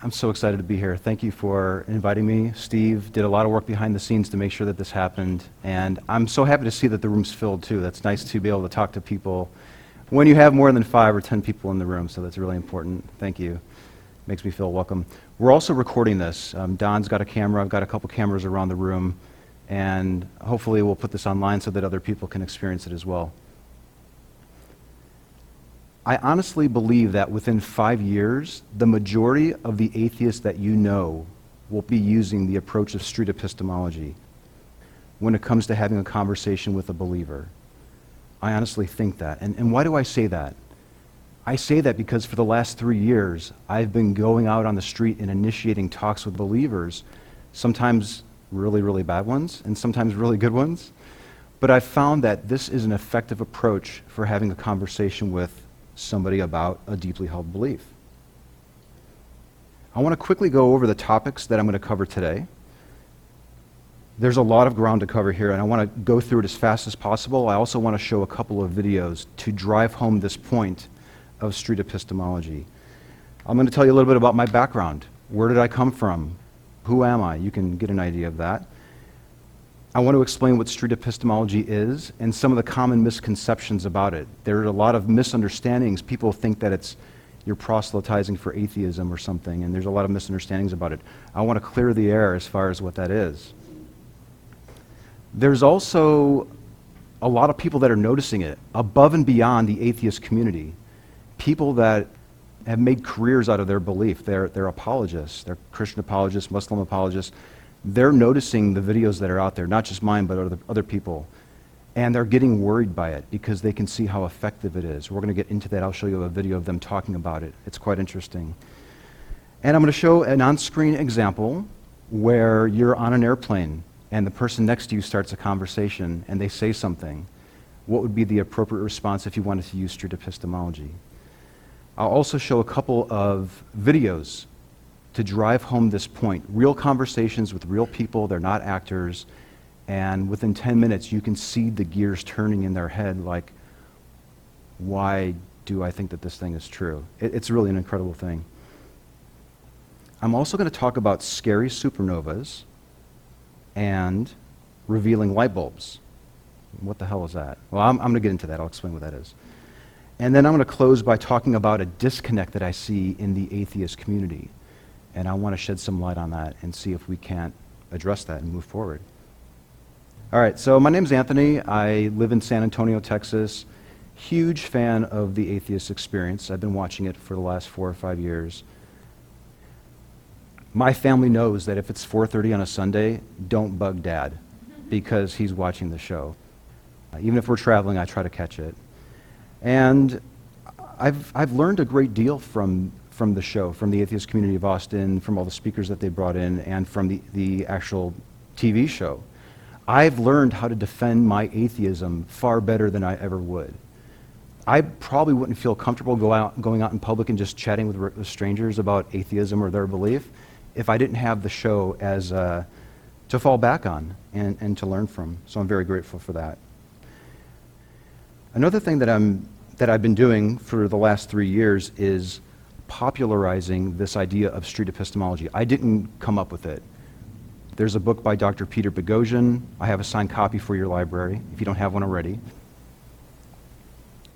I'm so excited to be here. Thank you for inviting me. Steve did a lot of work behind the scenes to make sure that this happened. And I'm so happy to see that the room's filled, too. That's nice to be able to talk to people when you have more than five or ten people in the room, so that's really important. Thank you. Makes me feel welcome. We're also recording this. Um, Don's got a camera, I've got a couple cameras around the room, and hopefully we'll put this online so that other people can experience it as well. I honestly believe that within five years, the majority of the atheists that you know will be using the approach of street epistemology when it comes to having a conversation with a believer. I honestly think that. And, and why do I say that? I say that because for the last three years, I've been going out on the street and initiating talks with believers, sometimes really, really bad ones, and sometimes really good ones. But I've found that this is an effective approach for having a conversation with somebody about a deeply held belief. I want to quickly go over the topics that I'm going to cover today. There's a lot of ground to cover here, and I want to go through it as fast as possible. I also want to show a couple of videos to drive home this point of street epistemology. I'm going to tell you a little bit about my background. Where did I come from? Who am I? You can get an idea of that. I want to explain what street epistemology is and some of the common misconceptions about it. There are a lot of misunderstandings. People think that it's you're proselytizing for atheism or something, and there's a lot of misunderstandings about it. I want to clear the air as far as what that is. There's also a lot of people that are noticing it above and beyond the atheist community. People that have made careers out of their belief. They're, they're apologists, they're Christian apologists, Muslim apologists they're noticing the videos that are out there, not just mine, but other, other people. And they're getting worried by it because they can see how effective it is. We're going to get into that. I'll show you a video of them talking about it. It's quite interesting. And I'm going to show an on screen example where you're on an airplane and the person next to you starts a conversation and they say something. What would be the appropriate response if you wanted to use street epistemology? I'll also show a couple of videos to drive home this point. Real conversations with real people, they're not actors, and within 10 minutes, you can see the gears turning in their head like, why do I think that this thing is true? It, it's really an incredible thing. I'm also going to talk about scary supernovas and revealing light bulbs. What the hell is that? Well, I'm, I'm going to get into that. I'll explain what that is. And then I'm going to close by talking about a disconnect that I see in the atheist community. And I want to shed some light on that and see if we can't address that and move forward. All right, so my name's Anthony. I live in San Antonio, Texas. Huge fan of the atheist experience. I've been watching it for the last four or five years. My family knows that if it's 4:30 on a Sunday, don't bug Dad because he's watching the show. Uh, even if we're traveling, I try to catch it. And I've, I've learned a great deal from from the show, from the atheist community of Austin, from all the speakers that they brought in, and from the, the actual TV show. I've learned how to defend my atheism far better than I ever would. I probably wouldn't feel comfortable go out, going out in public and just chatting with, with strangers about atheism or their belief if I didn't have the show as uh, to fall back on and, and to learn from. So I'm very grateful for that. Another thing that, I'm, that I've been doing for the last three years is popularizing this idea of street epistemology. I didn't come up with it. There's a book by Dr. Peter Boghossian. I have a signed copy for your library if you don't have one already.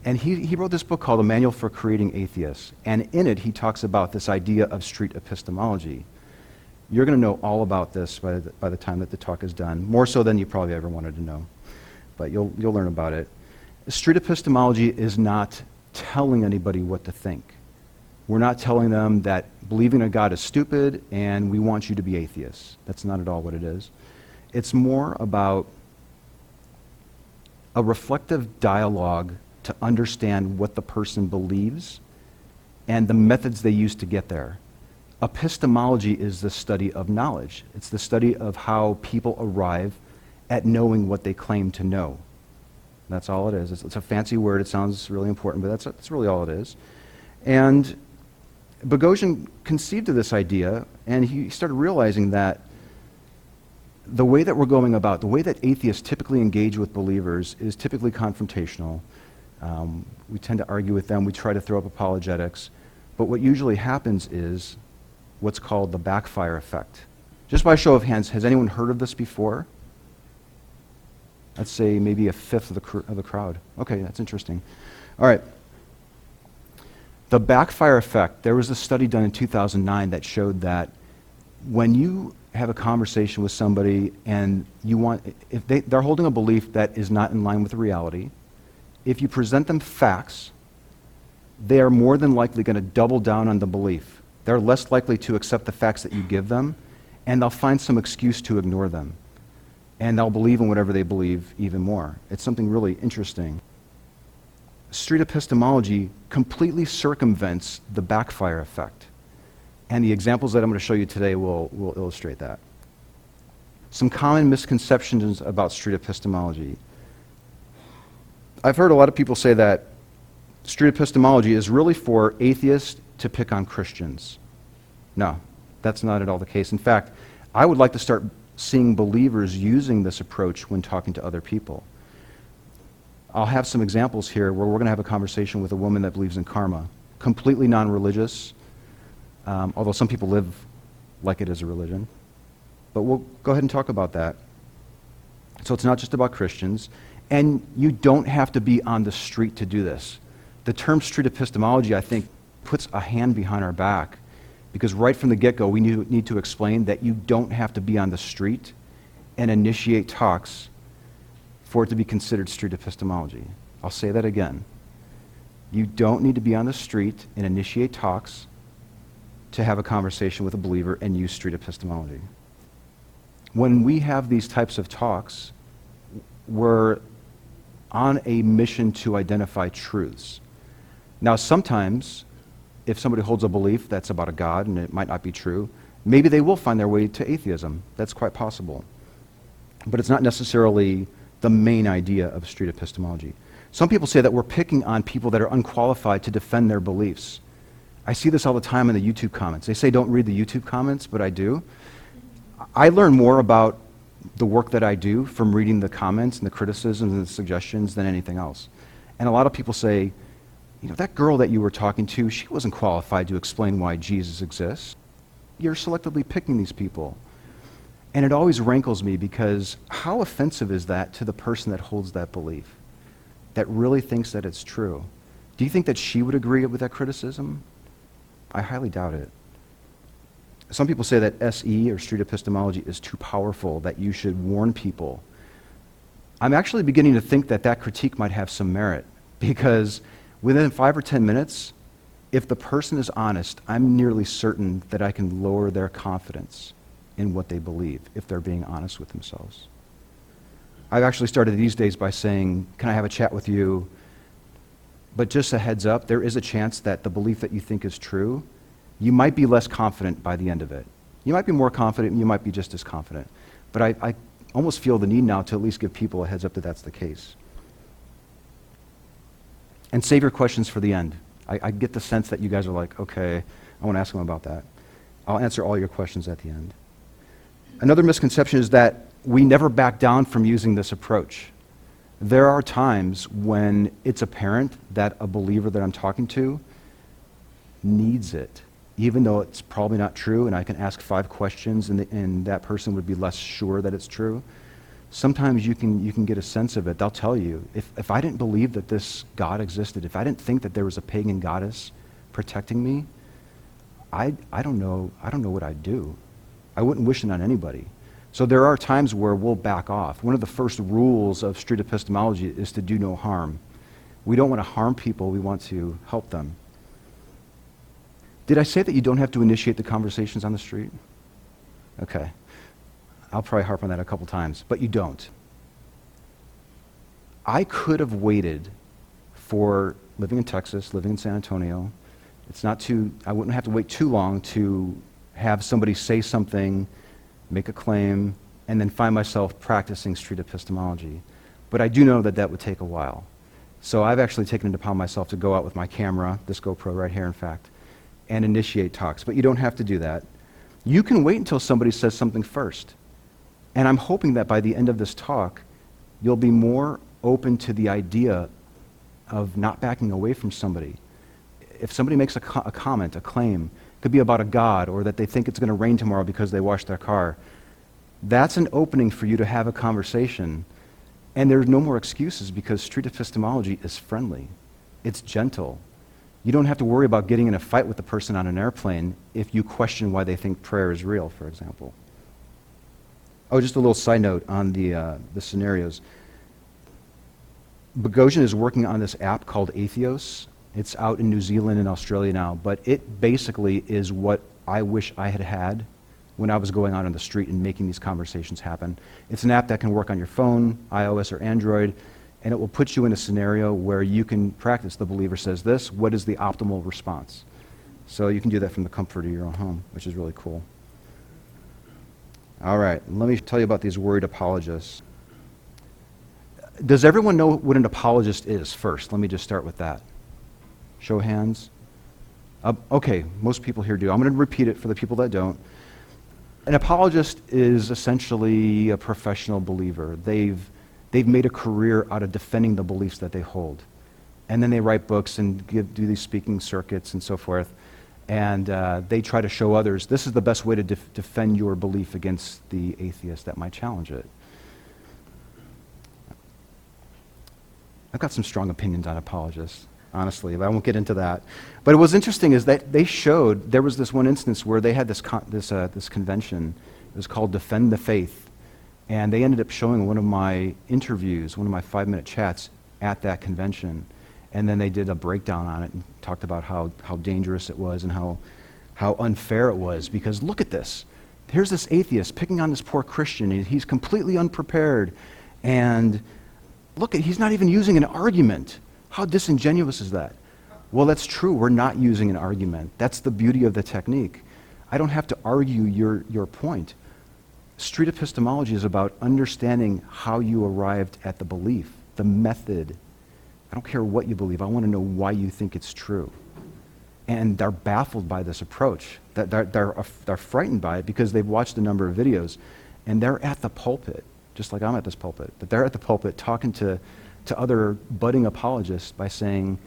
And he, he wrote this book called A Manual for Creating Atheists. And in it, he talks about this idea of street epistemology. You're going to know all about this by the, by the time that the talk is done, more so than you probably ever wanted to know. But you'll, you'll learn about it. Street epistemology is not telling anybody what to think. We're not telling them that believing in God is stupid and we want you to be atheists. That's not at all what it is. It's more about a reflective dialogue to understand what the person believes and the methods they use to get there. Epistemology is the study of knowledge, it's the study of how people arrive at knowing what they claim to know. That's all it is. It's, it's a fancy word. It sounds really important, but that's, that's really all it is. And Boghossian conceived of this idea, and he started realizing that the way that we're going about, the way that atheists typically engage with believers is typically confrontational. Um, we tend to argue with them, we try to throw up apologetics. But what usually happens is what's called the backfire effect. Just by show of hands, has anyone heard of this before? Let's say maybe a fifth of the, cr- of the crowd. Okay, that's interesting. All right. The backfire effect, there was a study done in 2009 that showed that when you have a conversation with somebody and you want, if they, they're holding a belief that is not in line with reality, if you present them facts, they are more than likely going to double down on the belief. They're less likely to accept the facts that you give them, and they'll find some excuse to ignore them. And they'll believe in whatever they believe even more. It's something really interesting. Street epistemology completely circumvents the backfire effect. And the examples that I'm going to show you today will, will illustrate that. Some common misconceptions about street epistemology. I've heard a lot of people say that street epistemology is really for atheists to pick on Christians. No, that's not at all the case. In fact, I would like to start seeing believers using this approach when talking to other people. I'll have some examples here where we're going to have a conversation with a woman that believes in karma, completely non religious, um, although some people live like it is a religion. But we'll go ahead and talk about that. So it's not just about Christians. And you don't have to be on the street to do this. The term street epistemology, I think, puts a hand behind our back because right from the get go, we need, need to explain that you don't have to be on the street and initiate talks for it to be considered street epistemology. I'll say that again. You don't need to be on the street and initiate talks to have a conversation with a believer and use street epistemology. When we have these types of talks, we're on a mission to identify truths. Now, sometimes, if somebody holds a belief that's about a God and it might not be true, maybe they will find their way to atheism. That's quite possible. But it's not necessarily the main idea of street epistemology. Some people say that we're picking on people that are unqualified to defend their beliefs. I see this all the time in the YouTube comments. They say don't read the YouTube comments, but I do. I learn more about the work that I do from reading the comments and the criticisms and the suggestions than anything else. And a lot of people say, you know, that girl that you were talking to, she wasn't qualified to explain why Jesus exists. You're selectively picking these people. And it always rankles me because how offensive is that to the person that holds that belief, that really thinks that it's true? Do you think that she would agree with that criticism? I highly doubt it. Some people say that SE or street epistemology is too powerful, that you should warn people. I'm actually beginning to think that that critique might have some merit because within five or ten minutes, if the person is honest, I'm nearly certain that I can lower their confidence in what they believe if they're being honest with themselves. I've actually started these days by saying, Can I have a chat with you? But just a heads up, there is a chance that the belief that you think is true, you might be less confident by the end of it. You might be more confident, you might be just as confident. But I, I almost feel the need now to at least give people a heads up that that's the case. And save your questions for the end. I, I get the sense that you guys are like, okay, I want to ask them about that. I'll answer all your questions at the end. Another misconception is that we never back down from using this approach. There are times when it's apparent that a believer that I'm talking to needs it, even though it's probably not true, and I can ask five questions and, the, and that person would be less sure that it's true. Sometimes you can, you can get a sense of it. They'll tell you if, if I didn't believe that this God existed, if I didn't think that there was a pagan goddess protecting me, I, I, don't know, I don't know what I'd do. I wouldn't wish it on anybody. So there are times where we'll back off. One of the first rules of street epistemology is to do no harm. We don't want to harm people, we want to help them. Did I say that you don't have to initiate the conversations on the street? Okay. I'll probably harp on that a couple times, but you don't. I could have waited for living in Texas, living in San Antonio. It's not too, I wouldn't have to wait too long to have somebody say something, make a claim, and then find myself practicing street epistemology. But I do know that that would take a while. So I've actually taken it upon myself to go out with my camera, this GoPro right here, in fact, and initiate talks. But you don't have to do that. You can wait until somebody says something first. And I'm hoping that by the end of this talk, you'll be more open to the idea of not backing away from somebody. If somebody makes a, co- a comment, a claim, could be about a God or that they think it's going to rain tomorrow because they washed their car, that's an opening for you to have a conversation. And there's no more excuses because street epistemology is friendly, it's gentle. You don't have to worry about getting in a fight with the person on an airplane if you question why they think prayer is real, for example. Oh, just a little side note on the, uh, the scenarios. Boghossian is working on this app called Atheos. It's out in New Zealand and Australia now, but it basically is what I wish I had had when I was going out on the street and making these conversations happen. It's an app that can work on your phone, iOS or Android, and it will put you in a scenario where you can practice. The believer says this, what is the optimal response? So you can do that from the comfort of your own home, which is really cool. All right, let me tell you about these worried apologists. Does everyone know what an apologist is first? Let me just start with that. Show of hands. Uh, okay, most people here do. I'm going to repeat it for the people that don't. An apologist is essentially a professional believer. They've, they've made a career out of defending the beliefs that they hold. And then they write books and give, do these speaking circuits and so forth. And uh, they try to show others this is the best way to def- defend your belief against the atheist that might challenge it. I've got some strong opinions on apologists, honestly, but I won't get into that. But what was interesting is that they showed there was this one instance where they had this, con- this, uh, this convention. It was called Defend the Faith. And they ended up showing one of my interviews, one of my five minute chats at that convention. And then they did a breakdown on it and talked about how, how dangerous it was and how, how unfair it was. Because look at this. Here's this atheist picking on this poor Christian. and He's completely unprepared. And look, at, he's not even using an argument. How disingenuous is that? Well, that's true. We're not using an argument. That's the beauty of the technique. I don't have to argue your, your point. Street epistemology is about understanding how you arrived at the belief, the method. I don't care what you believe. I want to know why you think it's true. And they're baffled by this approach. They're, they're, they're frightened by it because they've watched a number of videos and they're at the pulpit just like I'm at this pulpit, but they're at the pulpit talking to, to other budding apologists by saying,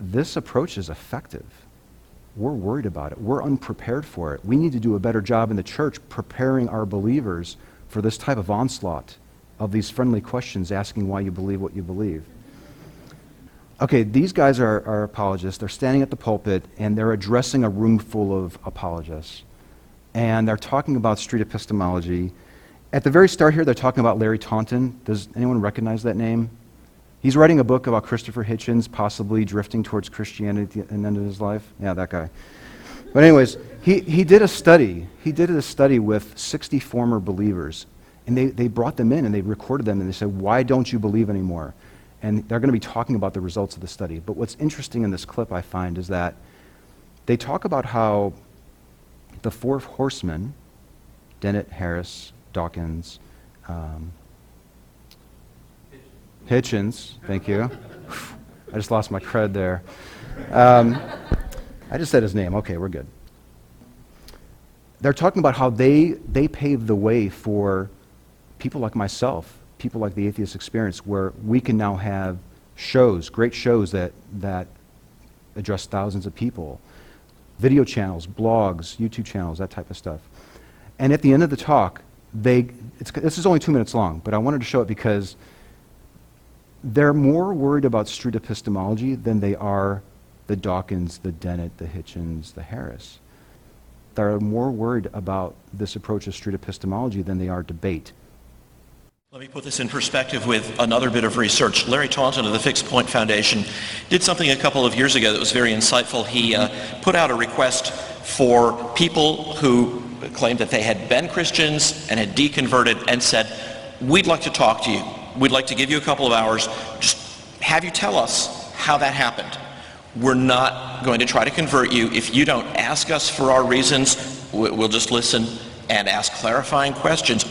this approach is effective. We're worried about it. We're unprepared for it. We need to do a better job in the church preparing our believers for this type of onslaught of these friendly questions asking why you believe what you believe. Okay, these guys are, are apologists. They're standing at the pulpit and they're addressing a room full of apologists. And they're talking about street epistemology at the very start here, they're talking about Larry Taunton. Does anyone recognize that name? He's writing a book about Christopher Hitchens possibly drifting towards Christianity at the end of his life. Yeah, that guy. But, anyways, he, he did a study. He did a study with 60 former believers. And they, they brought them in and they recorded them and they said, Why don't you believe anymore? And they're going to be talking about the results of the study. But what's interesting in this clip, I find, is that they talk about how the four horsemen, Dennett, Harris, Dawkins. Um, Hitchens, thank you. I just lost my cred there. Um, I just said his name. Okay, we're good. They're talking about how they, they paved the way for people like myself, people like the Atheist Experience, where we can now have shows, great shows that, that address thousands of people, video channels, blogs, YouTube channels, that type of stuff. And at the end of the talk, they, this is only two minutes long, but I wanted to show it because they're more worried about street epistemology than they are the Dawkins, the Dennett, the Hitchens, the Harris. They're more worried about this approach of street epistemology than they are debate. Let me put this in perspective with another bit of research. Larry Taunton of the Fixed Point Foundation did something a couple of years ago that was very insightful. He uh, put out a request for people who claimed that they had been Christians and had deconverted and said, we'd like to talk to you. We'd like to give you a couple of hours. Just have you tell us how that happened. We're not going to try to convert you. If you don't ask us for our reasons, we'll just listen and ask clarifying questions.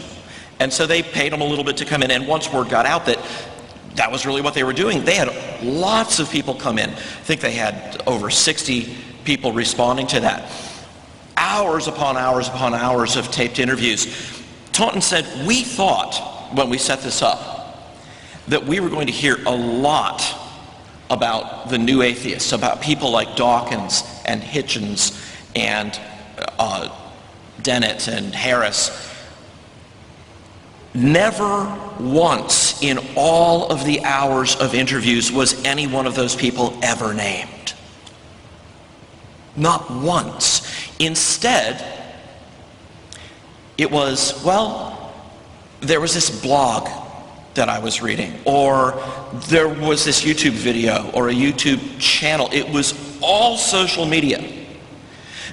And so they paid them a little bit to come in. And once word got out that that was really what they were doing, they had lots of people come in. I think they had over 60 people responding to that. Hours upon hours upon hours of taped interviews. Taunton said, we thought when we set this up that we were going to hear a lot about the new atheists, about people like Dawkins and Hitchens and uh, Dennett and Harris. Never once in all of the hours of interviews was any one of those people ever named. Not once. Instead, it was, well, there was this blog that I was reading, or there was this YouTube video or a YouTube channel. It was all social media.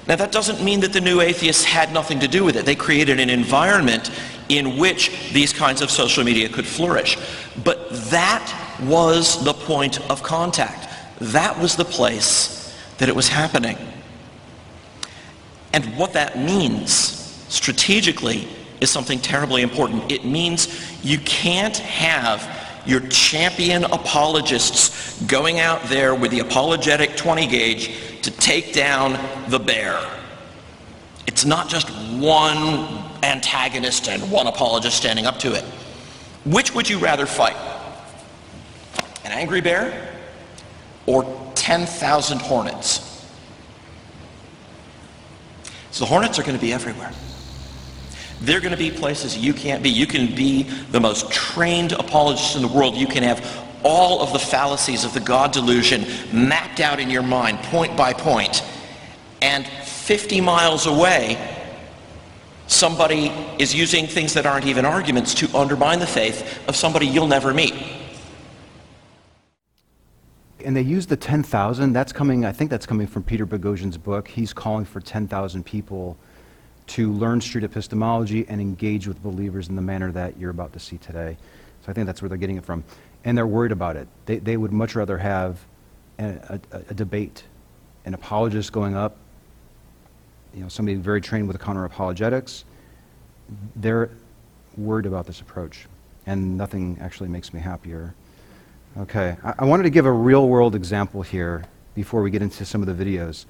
Now, that doesn't mean that the new atheists had nothing to do with it. They created an environment in which these kinds of social media could flourish. But that was the point of contact. That was the place that it was happening. And what that means strategically is something terribly important. It means you can't have your champion apologists going out there with the apologetic 20 gauge to take down the bear. It's not just one antagonist and one apologist standing up to it. Which would you rather fight? An angry bear or 10,000 hornets? So the hornets are going to be everywhere. They're going to be places you can't be. You can be the most trained apologist in the world. You can have all of the fallacies of the God delusion mapped out in your mind, point by point. And 50 miles away, somebody is using things that aren't even arguments to undermine the faith of somebody you'll never meet. And they use the 10,000. That's coming, I think that's coming from Peter Boghossian's book. He's calling for 10,000 people to learn street epistemology and engage with believers in the manner that you're about to see today. So I think that's where they're getting it from. And they're worried about it. They, they would much rather have a, a, a debate, an apologist going up, you know, somebody very trained with counter apologetics. They're worried about this approach. And nothing actually makes me happier. Okay, I, wanted to give a real world example here before we get into some of the videos.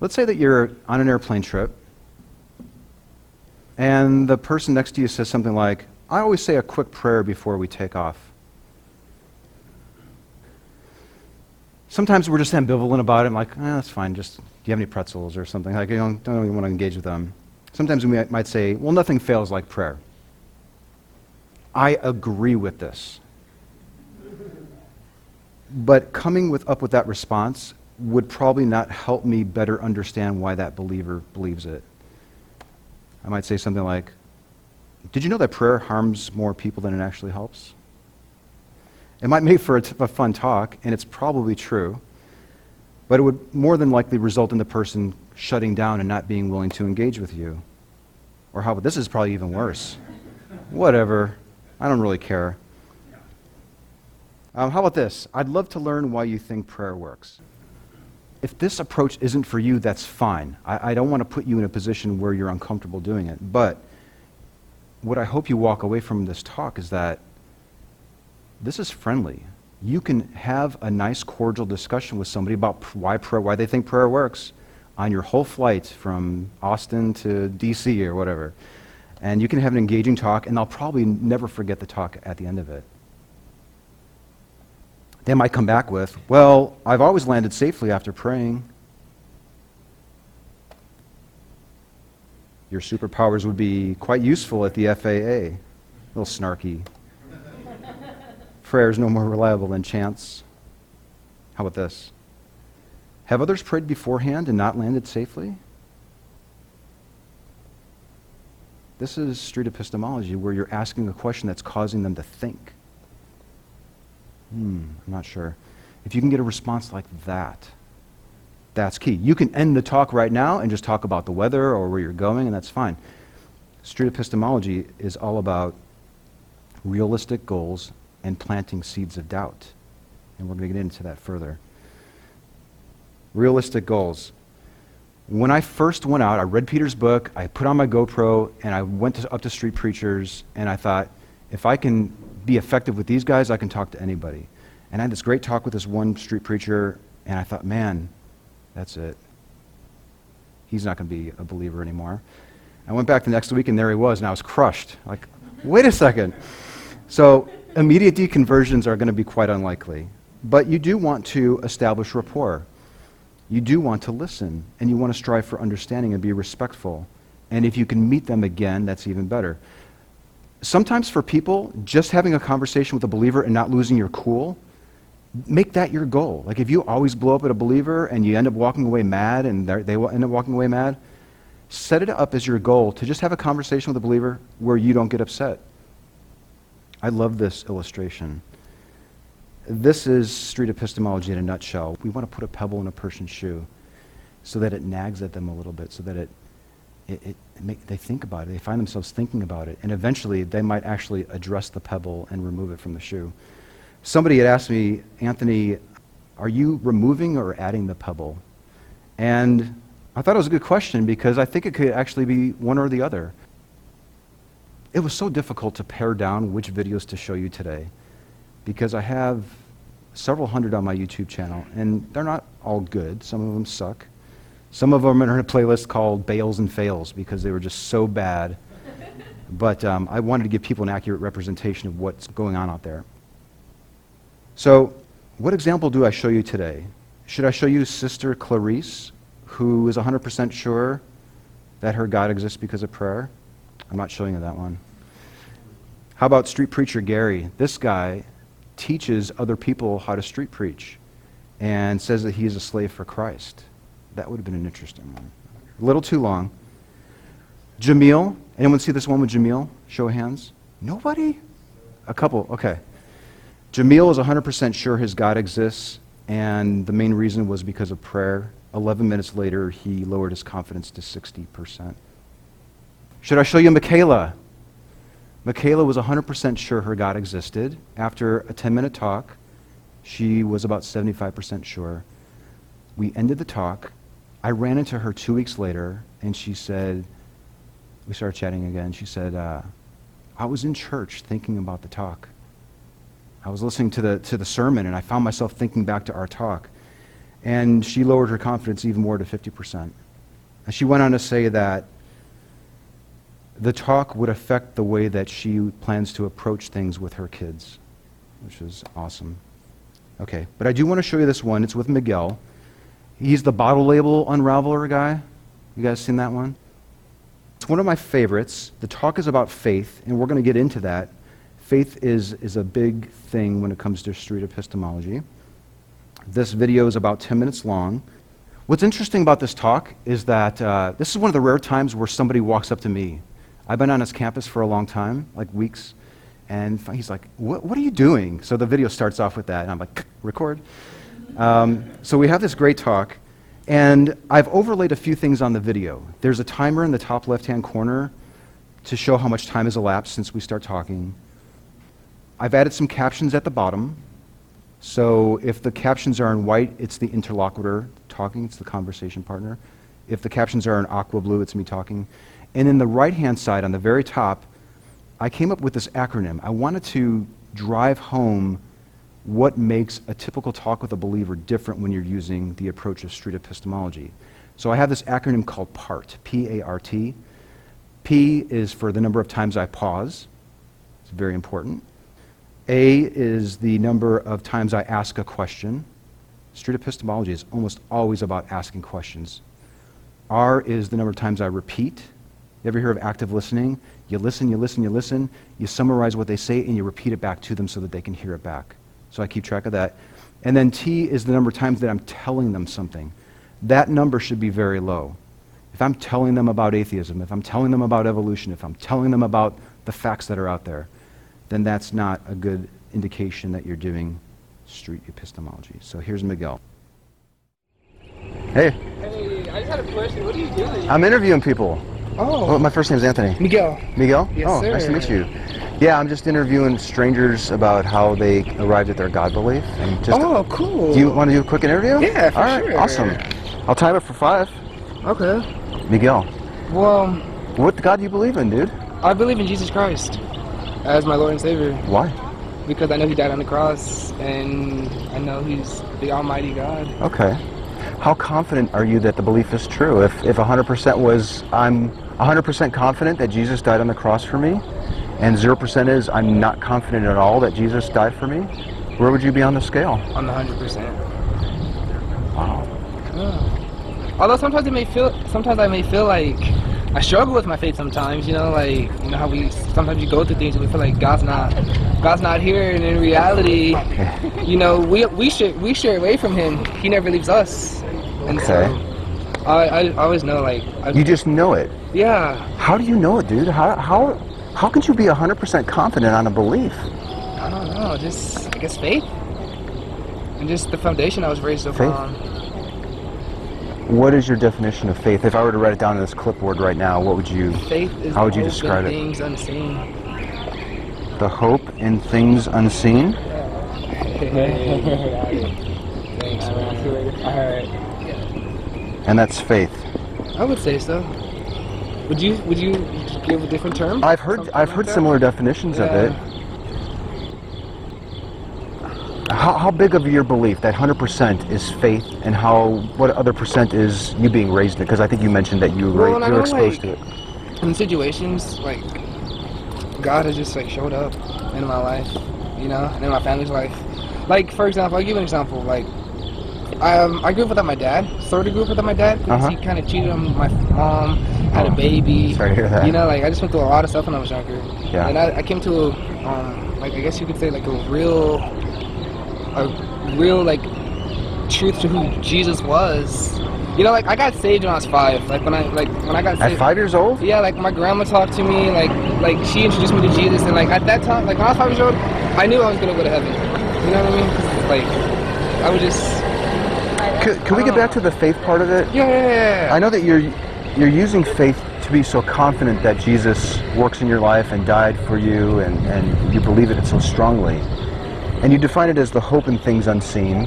Let's say that you're on an airplane trip and the person next to you says something like, I always say a quick prayer before we take off. Sometimes we're just ambivalent about it. I'm like, eh, that's fine. Just, do you have any pretzels or something? Like, I don't, don't really want to engage with them. Sometimes we might say, well, nothing fails like prayer. I agree with this. But coming with, up with that response would probably not help me better understand why that believer believes it. I might say something like, Did you know that prayer harms more people than it actually helps? It might make for a, t- a fun talk, and it's probably true, but it would more than likely result in the person shutting down and not being willing to engage with you. Or how about this is probably even worse? Whatever. I don't really care. Um, how about this? I'd love to learn why you think prayer works. If this approach isn't for you, that's fine. I, I don't want to put you in a position where you're uncomfortable doing it. But what I hope you walk away from this talk is that this is friendly. You can have a nice, cordial discussion with somebody about why prayer, why they think prayer works, on your whole flight from Austin to D.C. or whatever, and you can have an engaging talk, and they'll probably never forget the talk at the end of it. They might come back with, "Well, I've always landed safely after praying." Your superpowers would be quite useful at the FAA. A little snarky. Prayer is no more reliable than chance. How about this? Have others prayed beforehand and not landed safely? This is street epistemology where you're asking a question that's causing them to think. Hmm, I'm not sure. If you can get a response like that, that's key. You can end the talk right now and just talk about the weather or where you're going, and that's fine. Street epistemology is all about realistic goals and planting seeds of doubt. And we're going to get into that further. Realistic goals. When I first went out, I read Peter's book, I put on my GoPro, and I went to, up to street preachers, and I thought, if I can be effective with these guys, I can talk to anybody. And I had this great talk with this one street preacher, and I thought, man, that's it. He's not going to be a believer anymore. I went back the next week, and there he was, and I was crushed. Like, wait a second. So, immediate deconversions are going to be quite unlikely. But you do want to establish rapport. You do want to listen, and you want to strive for understanding and be respectful. And if you can meet them again, that's even better. Sometimes for people, just having a conversation with a believer and not losing your cool, make that your goal. Like if you always blow up at a believer and you end up walking away mad and they're- will end up walking away mad, set it up as your goal to just have a conversation with a believer where you don't get upset. I love this illustration. This is street epistemology in a nutshell. We want to put a pebble in a person's shoe so that it nags at them a little bit, so that it, it, it make, they think about it. They find themselves thinking about it. And eventually, they might actually address the pebble and remove it from the shoe. Somebody had asked me, Anthony, are you removing or adding the pebble? And I thought it was a good question because I think it could actually be one or the other. It was so difficult to pare down which videos to show you today because I have several hundred on my YouTube channel, and they're not all good. Some of them suck. Some of them are in a playlist called Bails and Fails because they were just so bad. But um, I wanted to give people an accurate representation of what's going on out there. So, what example do I show you today? Should I show you Sister Clarice, who is 100% sure that her God exists because of prayer? I'm not showing you that one. How about street preacher Gary? This guy teaches other people how to street preach and says that he is a slave for Christ. That would have been an interesting one. A little too long. Jamil. Anyone see this one with Jamil? Show of hands. Nobody? A couple. Okay. Jamil is 100% sure his God exists, and the main reason was because of prayer. 11 minutes later, he lowered his confidence to 60%. Should I show you Michaela? Michaela was 100% sure her God existed. After a 10 minute talk, she was about 75% sure. We ended the talk. I ran into her two weeks later, and she said, We started chatting again. She said, uh, I was in church thinking about the talk. I was listening to the, to the sermon, and I found myself thinking back to our talk. And she lowered her confidence even more to 50%. And she went on to say that the talk would affect the way that she plans to approach things with her kids, which is awesome. Okay, but I do want to show you this one. It's with Miguel. He's the bottle label unraveler guy. You guys seen that one? It's one of my favorites. The talk is about faith, and we're going to get into that. Faith is, is a big thing when it comes to street epistemology. This video is about 10 minutes long. What's interesting about this talk is that uh, this is one of the rare times where somebody walks up to me. I've been on his campus for a long time, like weeks, and he's like, What, what are you doing? So the video starts off with that, and I'm like, record. Um, so we have this great talk, and I've overlaid a few things on the video. There's a timer in the top left hand corner to show how much time has elapsed since we start talking. I've added some captions at the bottom. So if the captions are in white, it's the interlocutor talking, it's the conversation partner. If the captions are in aqua blue, it's me talking. And in the right hand side, on the very top, I came up with this acronym. I wanted to drive home what makes a typical talk with a believer different when you're using the approach of street epistemology. So I have this acronym called PART, P A R T. P is for the number of times I pause, it's very important. A is the number of times I ask a question. Street epistemology is almost always about asking questions. R is the number of times I repeat. You ever hear of active listening? You listen, you listen, you listen, you summarize what they say, and you repeat it back to them so that they can hear it back. So I keep track of that. And then T is the number of times that I'm telling them something. That number should be very low. If I'm telling them about atheism, if I'm telling them about evolution, if I'm telling them about the facts that are out there, then that's not a good indication that you're doing street epistemology. So here's Miguel. Hey, Hey, I just had a question. What are you doing? I'm interviewing people. oh, Oh, my first name's Anthony. Miguel. Miguel? Yes, oh, nice to meet you. Yeah, I'm just interviewing strangers about how they arrived at their God belief. And just, Oh, cool. do you want to do a quick interview? Yeah, for All right, sure. awesome. I'll time it for five. Okay. Miguel, Well, what God do you believe in, dude? I believe in Jesus Christ as my Lord and Savior Why? because I know He died on the cross and I know He's the Almighty God. Okay. How confident are you that the belief is true? If, if 100% was, I'm 100% confident that Jesus died on the cross for me, and 0% is, I'm not confident at all that Jesus died for me, where would you be on the scale? On the hundred percent. Wow. Although sometimes it may feel, sometimes I may feel like I struggle with my faith. Sometimes, you know, like you know how we sometimes you go through things and we feel like God's not, God's not here, and in reality, you know, we we should we stray away from Him. He never leaves us, and Okay. so I, I I always know like I, You just know it. yeah. How do you know it, dude? How, how, how could you be 100% confident on a belief? I don't know, just I guess faith, and just the foundation I was raised Faith? upon. What is your definition of faith? If I were to write it down on this clipboard right now, what would you, Faith is How would you the hope in describe it? things unseen. the hope in things unseen? Thanks, man. All right. And that's faith. I would say so. Would you Would you give a different term? I've heard Something I've like heard that? similar definitions of it. How, how big of your belief that 100% is faith, and how what other percent is you being raised in it? Because I think you mentioned that you were, Well, and you were know, exposed like- to it. In situations like God has just like showed up in my life, you know, and in my family's life. Like for example, I'll give an example. Like um, I grew up without my dad. Sort of grew up without my dad because Uh-huh. he kind of cheated on my mom, had Oh, a baby. sorry to hear that. You know, like I just went through a lot of stuff when I was younger. Yeah. And I, I came to a, um, like I guess you could say like a real, a real like truth to who Jesus was. You know, like I got saved when I was five. Like when I like when I got At saved. five years old? Yeah, like my grandma talked to me, like like she introduced me to Jesus, and like at that time, like when I was five years old, I knew I was gonna go to heaven. You know what I mean? 'Cause, like I was just Could, could we get back to the faith part of it? yeah yeah yeah. I know that you're you're using faith to be so confident that Jesus works in your life and died for you, and, and you believe it so strongly. And you define it as the hope in things unseen.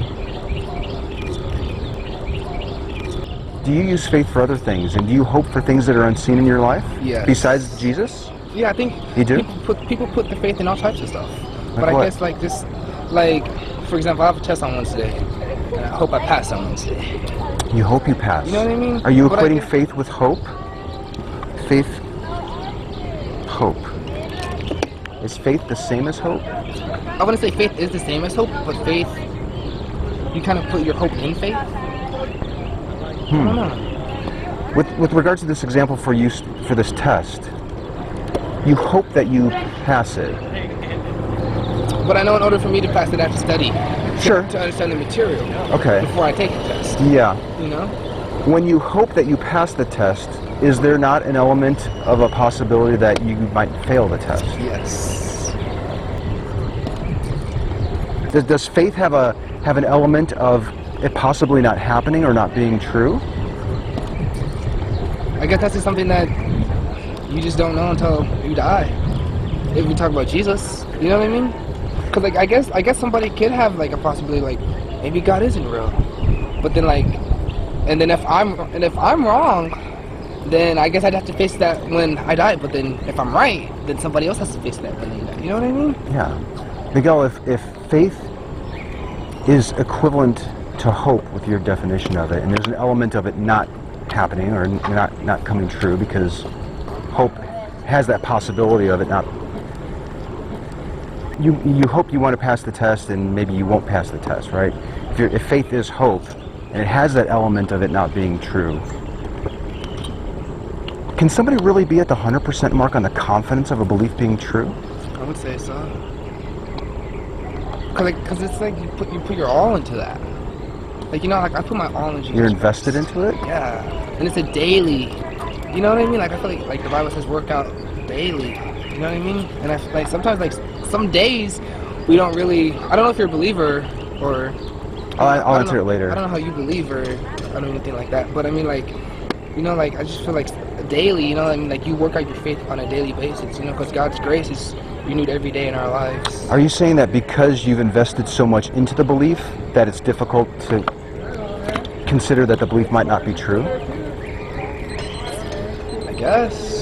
Do you use faith for other things? And do you hope for things that are unseen in your life? Yes. Besides Jesus? Yeah, I think You do? People put people put their faith in all types of stuff, but Like I what? guess like this, like for example, I have a test on Wednesday, I hope I pass on Wednesday. You hope you pass. You know what I mean? Are you equating faith with hope? Faith, hope. Is faith the same as hope? I wouldn't say faith is the same as hope, but faith, you kind of put your hope in faith. Hmm. I don't know. With, with regards to this example for use for this test, you hope that you pass it. But I know in order for me to pass it, I have to study. Sure. To understand the material. Okay. Before I take the test. Yeah. You know? When you hope that you pass the test, is there not an element of a possibility that you might fail the test? Yes. Does, does faith have a have an element of it possibly not happening or not being true? I guess that's just something that you just don't know until you die. If we talk about Jesus, you know what I mean? Cause like I guess I guess somebody could have like a possibility like maybe God isn't real, but then like, and then if I'm and if I'm wrong, then I guess I'd have to face that when I die. But then if I'm right, then somebody else has to face that when they die. You know what I mean? Yeah. Miguel, if, if faith is equivalent to hope with your definition of it, and there's an element of it not happening or not, not coming true because hope has that possibility of it not. You, you hope you want to pass the test and maybe you won't pass the test, right? If, you're, if faith is hope and it has that element of it not being true, can somebody really be at the 100% mark on the confidence of a belief being true? I would say so. Cause like, cause it's like you put you put your all into that. Like you know, like I put my all into. You're invested into it? Yeah, and it's a daily. You know what I mean? Like I feel like like the Bible says work out daily. You know what I mean? And I like sometimes like some days we don't really. I don't know if you're a believer or. I'll- I'll I answer know- it later. I don't know how you believe or I don't know anything like that. But I mean like, you know, like I just feel like daily. You know, I mean like you work out your faith on a daily basis. You know, because God's grace is renewed every day in our lives. Are you saying that because you've invested so much into the belief that it's difficult to consider that the belief might not be true? I guess.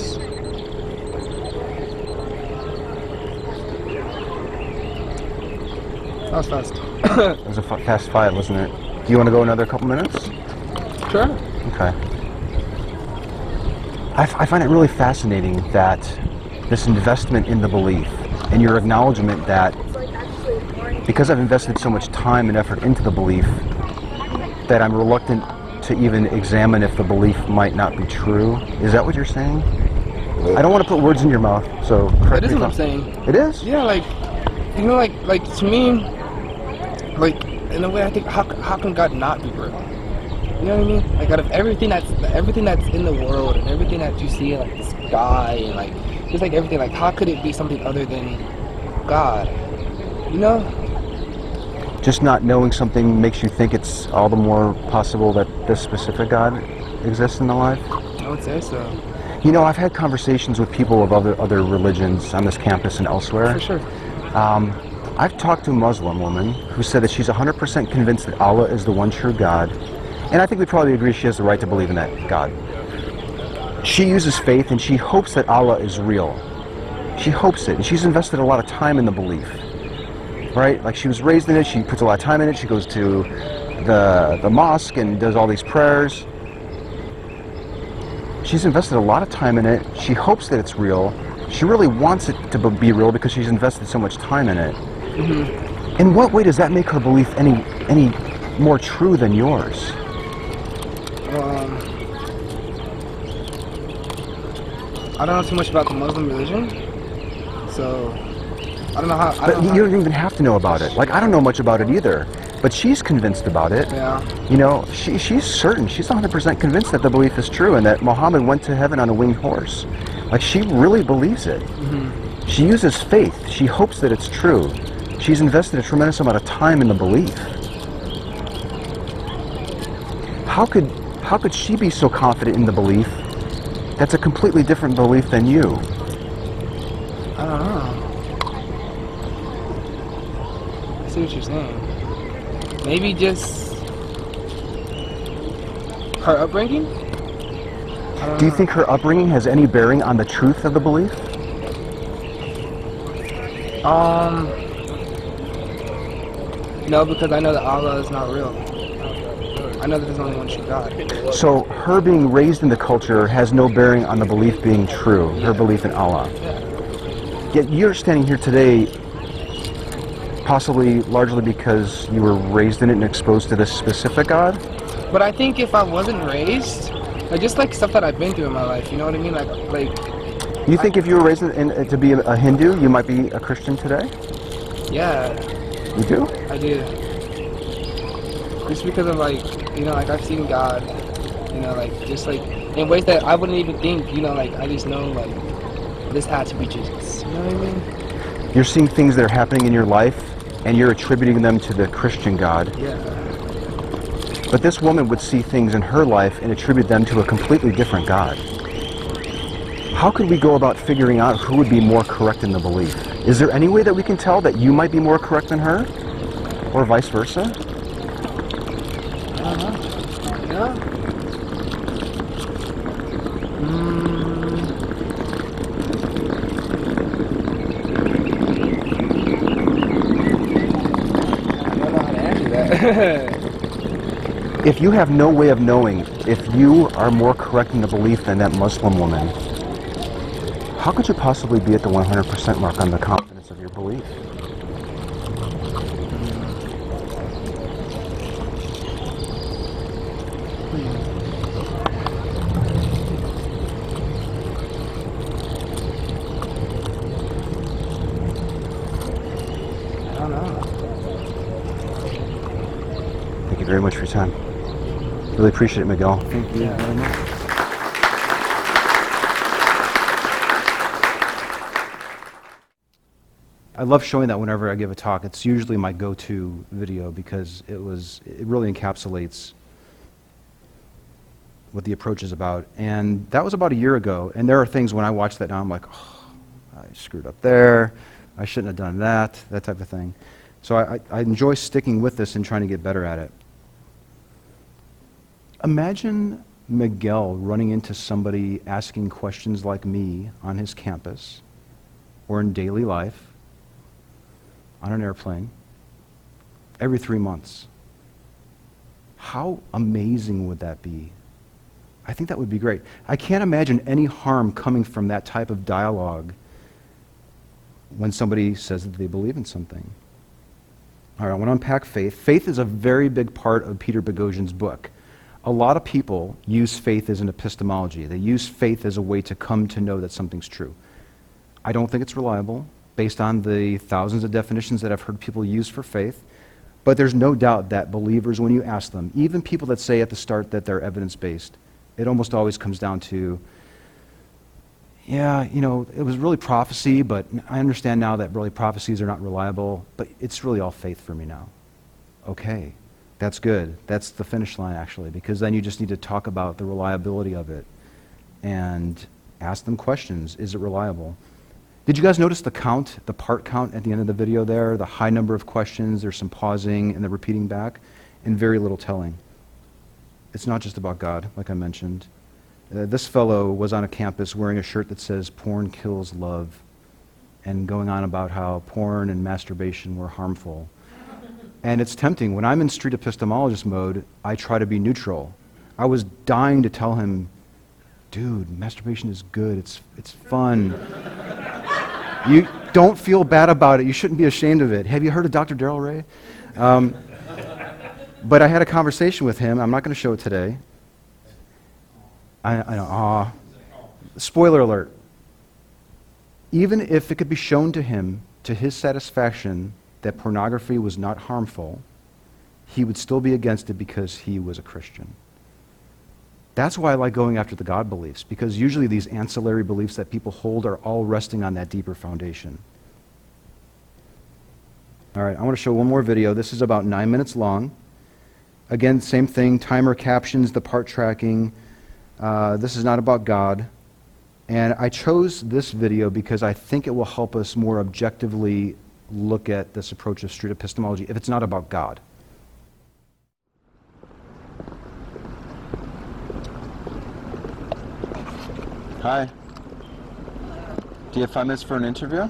That was fast. It was a fast five, wasn't it? Do you want to go another couple minutes? sure. Okay. I, f- I find it really fascinating that this investment in the belief and your acknowledgement that because I've invested so much time and effort into the belief that I'm reluctant to even examine if the belief might not be true. Is that what you're saying? I don't want to put words in your mouth, so correct That is what I'm I'm- saying. It is? Yeah, like you know, like like to me, like in a way, I think how how can God not be real? You know what I mean? Like out of everything that's everything that's in the world and everything that you see, like the sky and like just like everything, like how could it be something other than God? You know? Just not knowing something makes you think it's all the more possible that this specific God exists in the life? I would say so. You know, I've had conversations with people of other other religions on this campus and elsewhere. For sure. Um, I've talked to a Muslim woman who said that she's 100% convinced that Allah is the one true God, and I think we probably agree she has the right to believe in that God. She uses faith and she hopes that Allah is real. She hopes it, and she's invested a lot of time in the belief. Right? Like she was raised in it, she puts a lot of time in it, she goes to the, the mosque and does all these prayers. She's invested a lot of time in it. She hopes that it's real. She really wants it to be real because she's invested so much time in it. In what way does that make her belief any any more true than yours? Um, I don't know too much about the Muslim religion, so I don't know how. I But don't you how, don't even have to know about it. Like I don't know much about it either. But she's convinced about it. yeah. You know, she she's certain. She's 100% convinced that the belief is true and that Muhammad went to heaven on a winged horse. Like she really believes it. Mm-hmm. She uses faith. She hopes that it's true. She's invested a tremendous amount of time in the belief. How could how could she be so confident in the belief that's a completely different belief than you? I don't know. I see what you're saying. Maybe just her upbringing. Don't you think her upbringing has any bearing on the truth of the belief? Um. No, because I know that Allah is not real. I know that there's only one true God. So her being raised in the culture has no bearing on the belief being true, her belief in Allah. Yet you're standing here today possibly largely because you were raised in it and exposed to this specific God? But I think if I wasn't raised, like just like stuff that I've been through in my life, you know what I mean? Like, like You think if you were raised in, in, to be a Hindu, you might be a Christian today? yeah, You do? I do. Just because of like, you know, like I've seen God, you know, like just like in ways that I wouldn't even think, you know, like I just know like this had to be Jesus. You know what I mean? You're seeing things that are happening in your life and you're attributing them to the Christian God. Yeah. But this woman would see things in her life and attribute them to a completely different God. How could we go about figuring out who would be more correct in the belief? Is there any way that we can tell that you might be more correct than her? Or vice versa? I don't know. Yeah. Mm. I don't know how to answer that. If you have no way of knowing if you are more correct in the belief than that Muslim woman, how could you possibly be at the 100% mark on the confidence of your belief? Thank you very much for your time. Really appreciate it, Miguel. Thank you very much. I love showing that whenever I give a talk. It's usually my go-to video because it was it really encapsulates what the approach is about. And that was about a year ago. And there are things when I watch that now, I'm like, oh, I screwed up there. I shouldn't have done that. That type of thing. So I, I I enjoy sticking with this and trying to get better at it. Imagine Miguel running into somebody asking questions like me on his campus or in daily life on an airplane every three months. How amazing would that be? I think that would be great. I can't imagine any harm coming from that type of dialogue when somebody says that they believe in something. All right, I want to unpack faith. Faith is a very big part of Peter Boghossian's book. A lot of people use faith as an epistemology. They use faith as a way to come to know that something's true. I don't think it's reliable based on the thousands of definitions that I've heard people use for faith. But there's no doubt that believers, when you ask them, even people that say at the start that they're evidence based, it almost always comes down to, yeah, you know, it was really prophecy, but I understand now that really prophecies are not reliable, but it's really all faith for me now. Okay, that's good. That's the finish line, actually, because then you just need to talk about the reliability of it and ask them questions. Is it reliable? Did you guys notice the count, the part count at the end of the video there? The high number of questions, there's some pausing and the repeating back, and very little telling. It's not just about God, like I mentioned. Uh, this fellow was on a campus wearing a shirt that says, Porn kills love, and going on about how porn and masturbation were harmful. And it's tempting. When I'm in street epistemologist mode, I try to be neutral. I was dying to tell him, dude, masturbation is good, it's, it's fun. You don't feel bad about it. You shouldn't be ashamed of it. Have you heard of Dr. Darrel Ray? Um, but I had a conversation with him. I'm not going to show it today. I, I. Aw. Spoiler alert. Even if it could be shown to him to his satisfaction that pornography was not harmful, he would still be against it because he was a Christian. That's why I like going after the God beliefs, because usually these ancillary beliefs that people hold are all resting on that deeper foundation. All right, I want to show one more video. This is about nine minutes long. Again, same thing timer captions, the part tracking. Uh, this is not about God. And I chose this video because I think it will help us more objectively look at this approach of street epistemology if it's not about God. Hi. Do you have five minutes for an interview?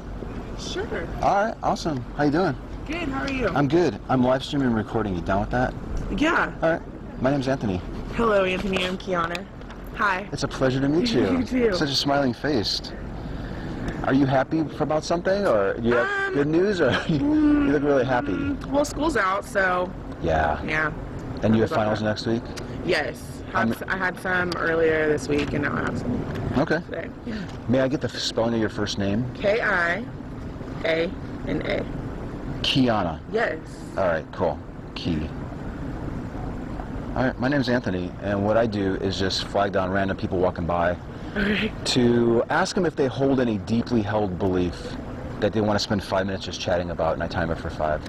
Sure. All right, awesome. How you doing? Good. How are you? I'm good. I'm live streaming and recording. You down with that? yeah. All right. My name's Anthony. Hello, Anthony. I'm Kiana. Hi. It's a pleasure to meet you. You too. Such a smiling face. Are you happy for about something, or you have Um, good news, or you look really happy? Well, school's out, so Yeah. yeah. And you have finals that. next week? Yes. I'm- I had some earlier this week, and now I have some Okay. today. May I get the spelling of your first name? K I A N A. Kiana. Yes. All right, cool. Key. All right, my name's Anthony, and what I do is just flag down random people walking by to ask them if they hold any deeply held belief that they want to spend five minutes just chatting about, and I time it for five.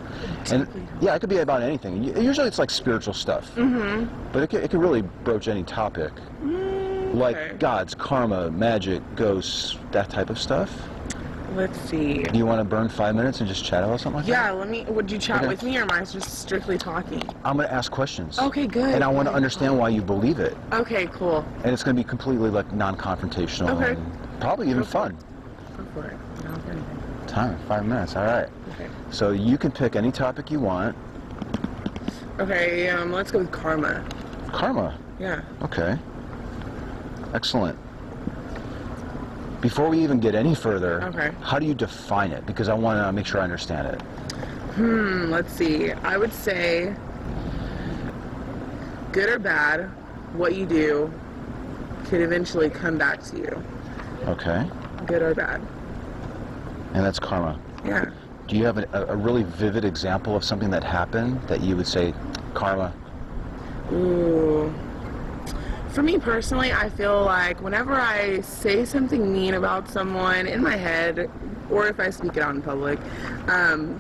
And yeah, it could be about anything. Usually it's like spiritual stuff, Mm-hmm. but it could, it could really broach any topic, like okay. gods, karma, magic, ghosts, that type of stuff. Let's see. Do you want to burn five minutes and just chat about something like that? Yeah. Let me. Would you chat Okay. with me, or am I just strictly talking? I'm going to ask questions. Okay. Good. And I want to understand why you believe it. Okay. Cool. And it's going to be completely like non-confrontational Okay. and probably even for fun. Go for it. No, for anything. Time, five minutes. All right. Okay. So you can pick any topic you want. Okay. Um. Let's go with karma. Karma. Yeah. Okay. Excellent. Before we even get any further, Okay. how do you define it? Because I want to make sure I understand it. Hmm, let's see. I would say good or bad, what you do could eventually come back to you. Okay. Good or bad. And that's karma. Yeah. Do you have a, a really vivid example of something that happened that you would say, karma? Ooh. For me personally, I feel like whenever I say something mean about someone in my head, or if I speak it out in public, um,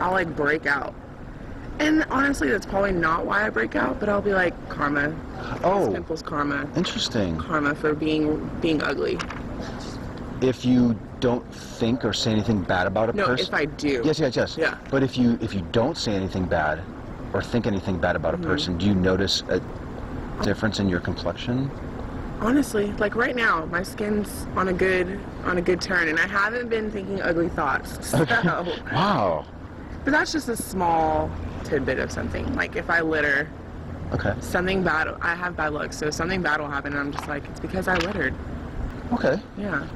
I'll like break out. And honestly, that's probably not why I break out, but I'll be like, karma. Oh, Pimples karma. interesting. Karma for being being ugly. If you don't think or say anything bad about a No, person. if I do. Yes, yes, yes. Yeah. But if you if you don't say anything bad or think anything bad about a Mm-hmm. person, do you notice a, difference in your complexion? Honestly, like right now, my skin's on a good on a good turn, and I haven't been thinking ugly thoughts. So, Wow. but that's just a small tidbit of something. Like if I litter, Okay. something bad. I have bad luck, so something bad will happen, and I'm just like, it's because I littered. Okay. Yeah.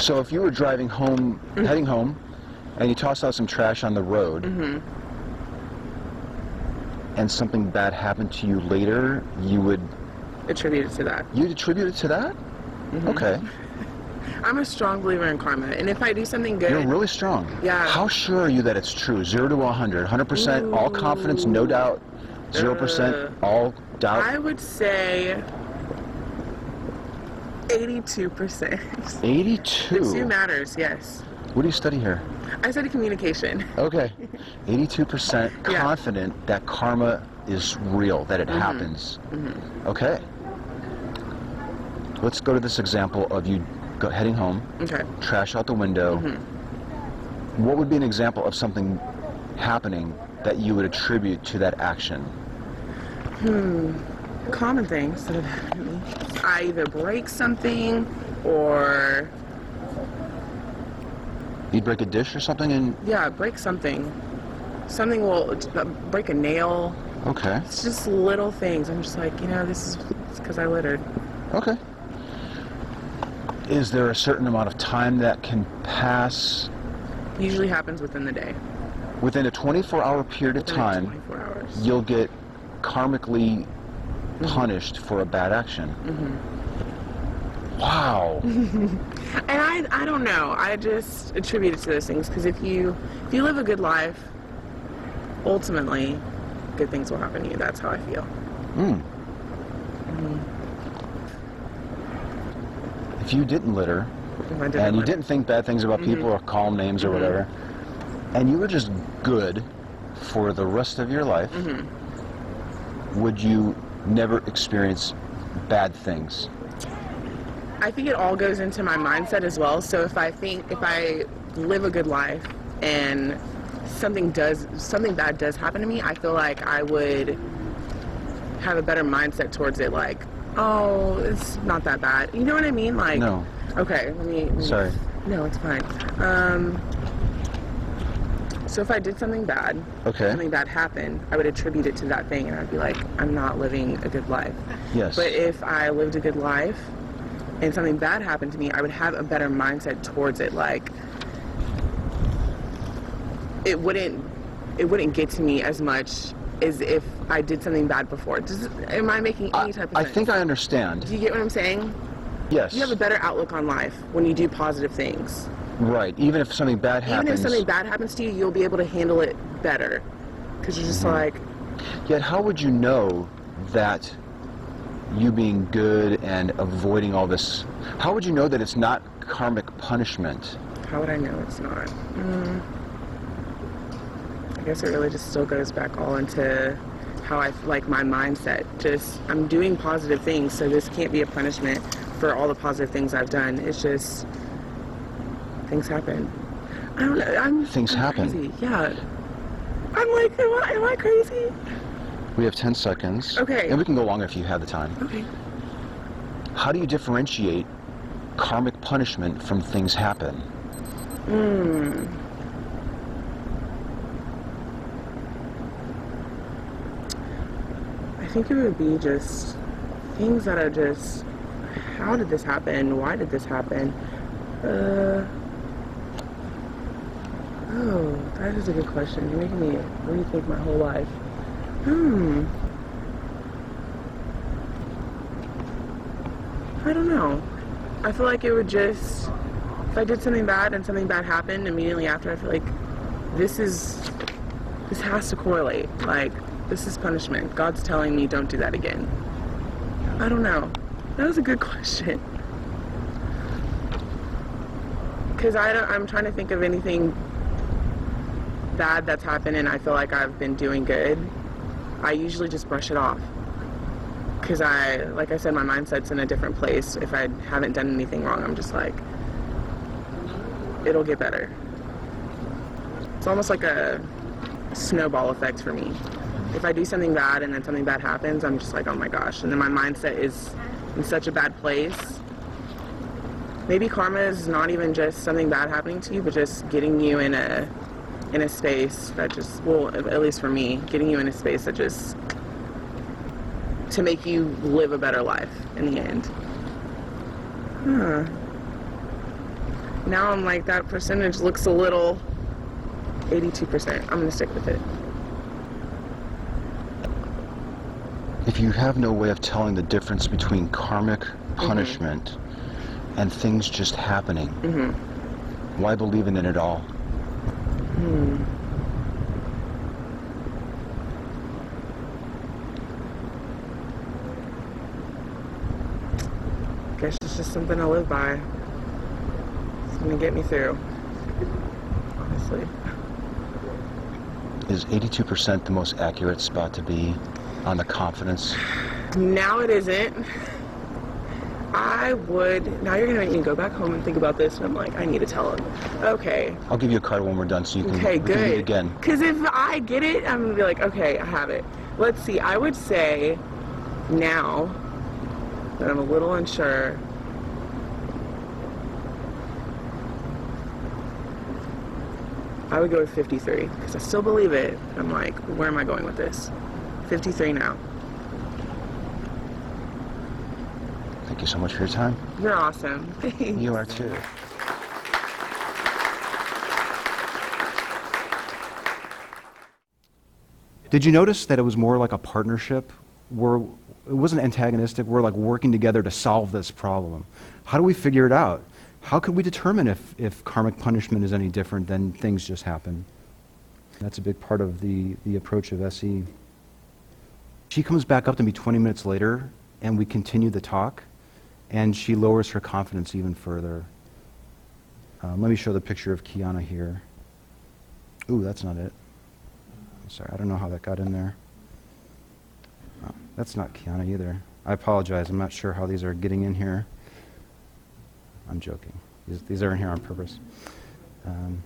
So if you were driving home, mm-hmm. heading home, and you tossed out some trash on the road, mm-hmm. and something bad happened to you later, you would attribute it to that. you'd attribute it to that? Mm-hmm. Okay. I'm a strong believer in karma, and if I do something good, You're really strong. Yeah. How sure are you that it's true? Zero to 100. 100% all confidence, no doubt. 0% all doubt. I would say 82%. 82. The two matters, yes. What do you study here? I study communication. Okay. 82% Yeah. confident that karma is real, that it Mm-hmm. happens. Okay. Let's go to this example of you go, heading home, Okay. trash out the window. Mm-hmm. What would be an example of something happening that you would attribute to that action? Hmm. Common things that have happened. I either break something or, You'd break a dish or something and yeah, break something. Something will uh, break a nail. okay. It's just little things. I'm just like, you know, this is because I littered. Okay. Is there a certain amount of time that can pass Usually happens within the day. within a 24 hour period of time? 24 hours. you'll get karmically punished for a bad action. Wow. And I, I don't know. I just attribute it to those things because if you if you live a good life, ultimately, good things will happen to you. That's how I feel. Mm. If you didn't litter didn't and you didn't think bad things about people mm-hmm. or call names or whatever, mm-hmm. and you were just good for the rest of your life, would you never experience bad things? I think it all goes into my mindset as well. So if I think if I live a good life and something does something bad does happen to me, I feel like I would have a better mindset towards it. Like, oh, it's not that bad. You know what I mean? Like, No. Okay, let me. let me- Sorry. No, it's fine. Um, so if I did something bad, Okay. something bad happened, I would attribute it to that thing, and I'd be like, I'm not living a good life. Yes. But if I lived a good life and something bad happened to me, I would have a better mindset towards it. Like, it wouldn't, it wouldn't get to me as much as if I did something bad before. Does, am I making any type of I sense? think I understand. Do you get what I'm saying? Yes. You have a better outlook on life when you do positive things. Right. Even if something bad happens. Even if something bad happens to you, you'll be able to handle it better. Because you're just like, Yet, how would you know that you being good and avoiding all this? How would you know that it's not karmic punishment? how would I know it's not? Mm. I guess it really just still goes back all into how I like my mindset. Just I'm doing positive things, so this can't be a punishment for all the positive things I've done. It's just things happen. I don't know. I'm Things happen. Crazy. Yeah. I'm like, am I, am I crazy? We have 10 seconds. Okay. And we can go longer if you have the time. Okay. How do you differentiate karmic punishment from things happen? Hmm. I think it would be just things that are just how did this happen? Why did this happen? Uh Oh, that is a good question. You're making me rethink my whole life. Hmm. I don't know. I feel like it would just if I did something bad and something bad happened immediately after, I feel like this is this has to correlate. Like, this is punishment. God's telling me don't do that again. I don't know. That was a good question. Because I don't, I'm trying to think of anything bad that's happened and I feel like I've been doing good. I usually just brush it off. Because I, like I said, my mindset's in a different place. If I haven't done anything wrong, I'm just like, it'll get better. It's almost like a snowball effect for me. if I do something bad and then something bad happens, I'm just like, oh my gosh. And then my mindset is in such a bad place. Maybe karma is not even just something bad happening to you, but just getting you in a in a space that just well, at least for me, getting you in a space that just to make you live a better life in the end. Huh. Now I'm like that percentage looks a little 82%. I'm gonna stick with it. If you have no way of telling the difference between karmic mm-hmm. punishment and things just happening, mm-hmm. why believe in it at all? Guess it's just something to live by. It's gonna get me through. Honestly. Is 82% the most accurate spot to be on the confidence? Now it isn't. I would. Now you're gonna make me go back home and think about this, and I'm like, I need to tell him. Okay. I'll give you a card when we're done so you can, Okay, we can good. again. Because if I get it, I'm gonna be like, okay, I have it. Let's see. I would say now that I'm a little unsure. I would go with 53 because I still believe it. I'm like, where am I going with this? 53 now. Thank you so much for your time. You're awesome. Thanks. You are too. Did you notice that it was more like a partnership? Where it wasn't antagonistic. We're like working together to solve this problem. How do we figure it out? How could we determine if, if karmic punishment is any different than things just happen? That's a big part of the, the approach of SE. She comes back up to me 20 minutes later, and we continue the talk, and she lowers her confidence even further. Um, let me show the picture of Kiana here. Ooh, that's not it. Sorry, I don't know how that got in there. Oh, that's not Kiana either. I apologize. I'm not sure how these are getting in here. I'm joking. These, these are in here on purpose. Um,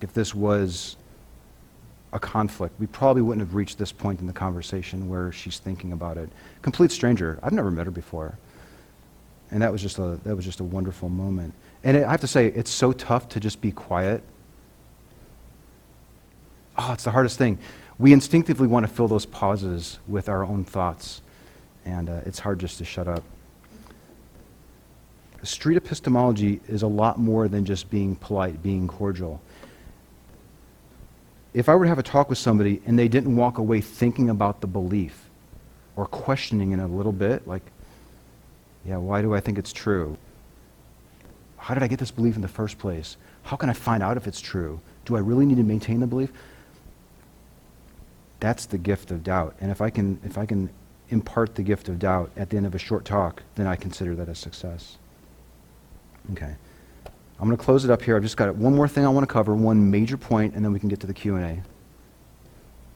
if this was a conflict, we probably wouldn't have reached this point in the conversation where she's thinking about it. Complete stranger. I've never met her before. And that was just a that was just a wonderful moment. And it, I have to say, it's so tough to just be quiet. Oh, it's the hardest thing. We instinctively want to fill those pauses with our own thoughts, and uh, it's hard just to shut up. Street epistemology is a lot more than just being polite, being cordial. If I were to have a talk with somebody and they didn't walk away thinking about the belief or questioning it a little bit, like, yeah, why do I think it's true? How did I get this belief in the first place? How can I find out if it's true? Do I really need to maintain the belief? That's the gift of doubt. And if I can if I can impart the gift of doubt at the end of a short talk, then I consider that a success. Okay. I'm going to close it up here. I've just got one more thing I want to cover, one major point, and then we can get to the Q&A.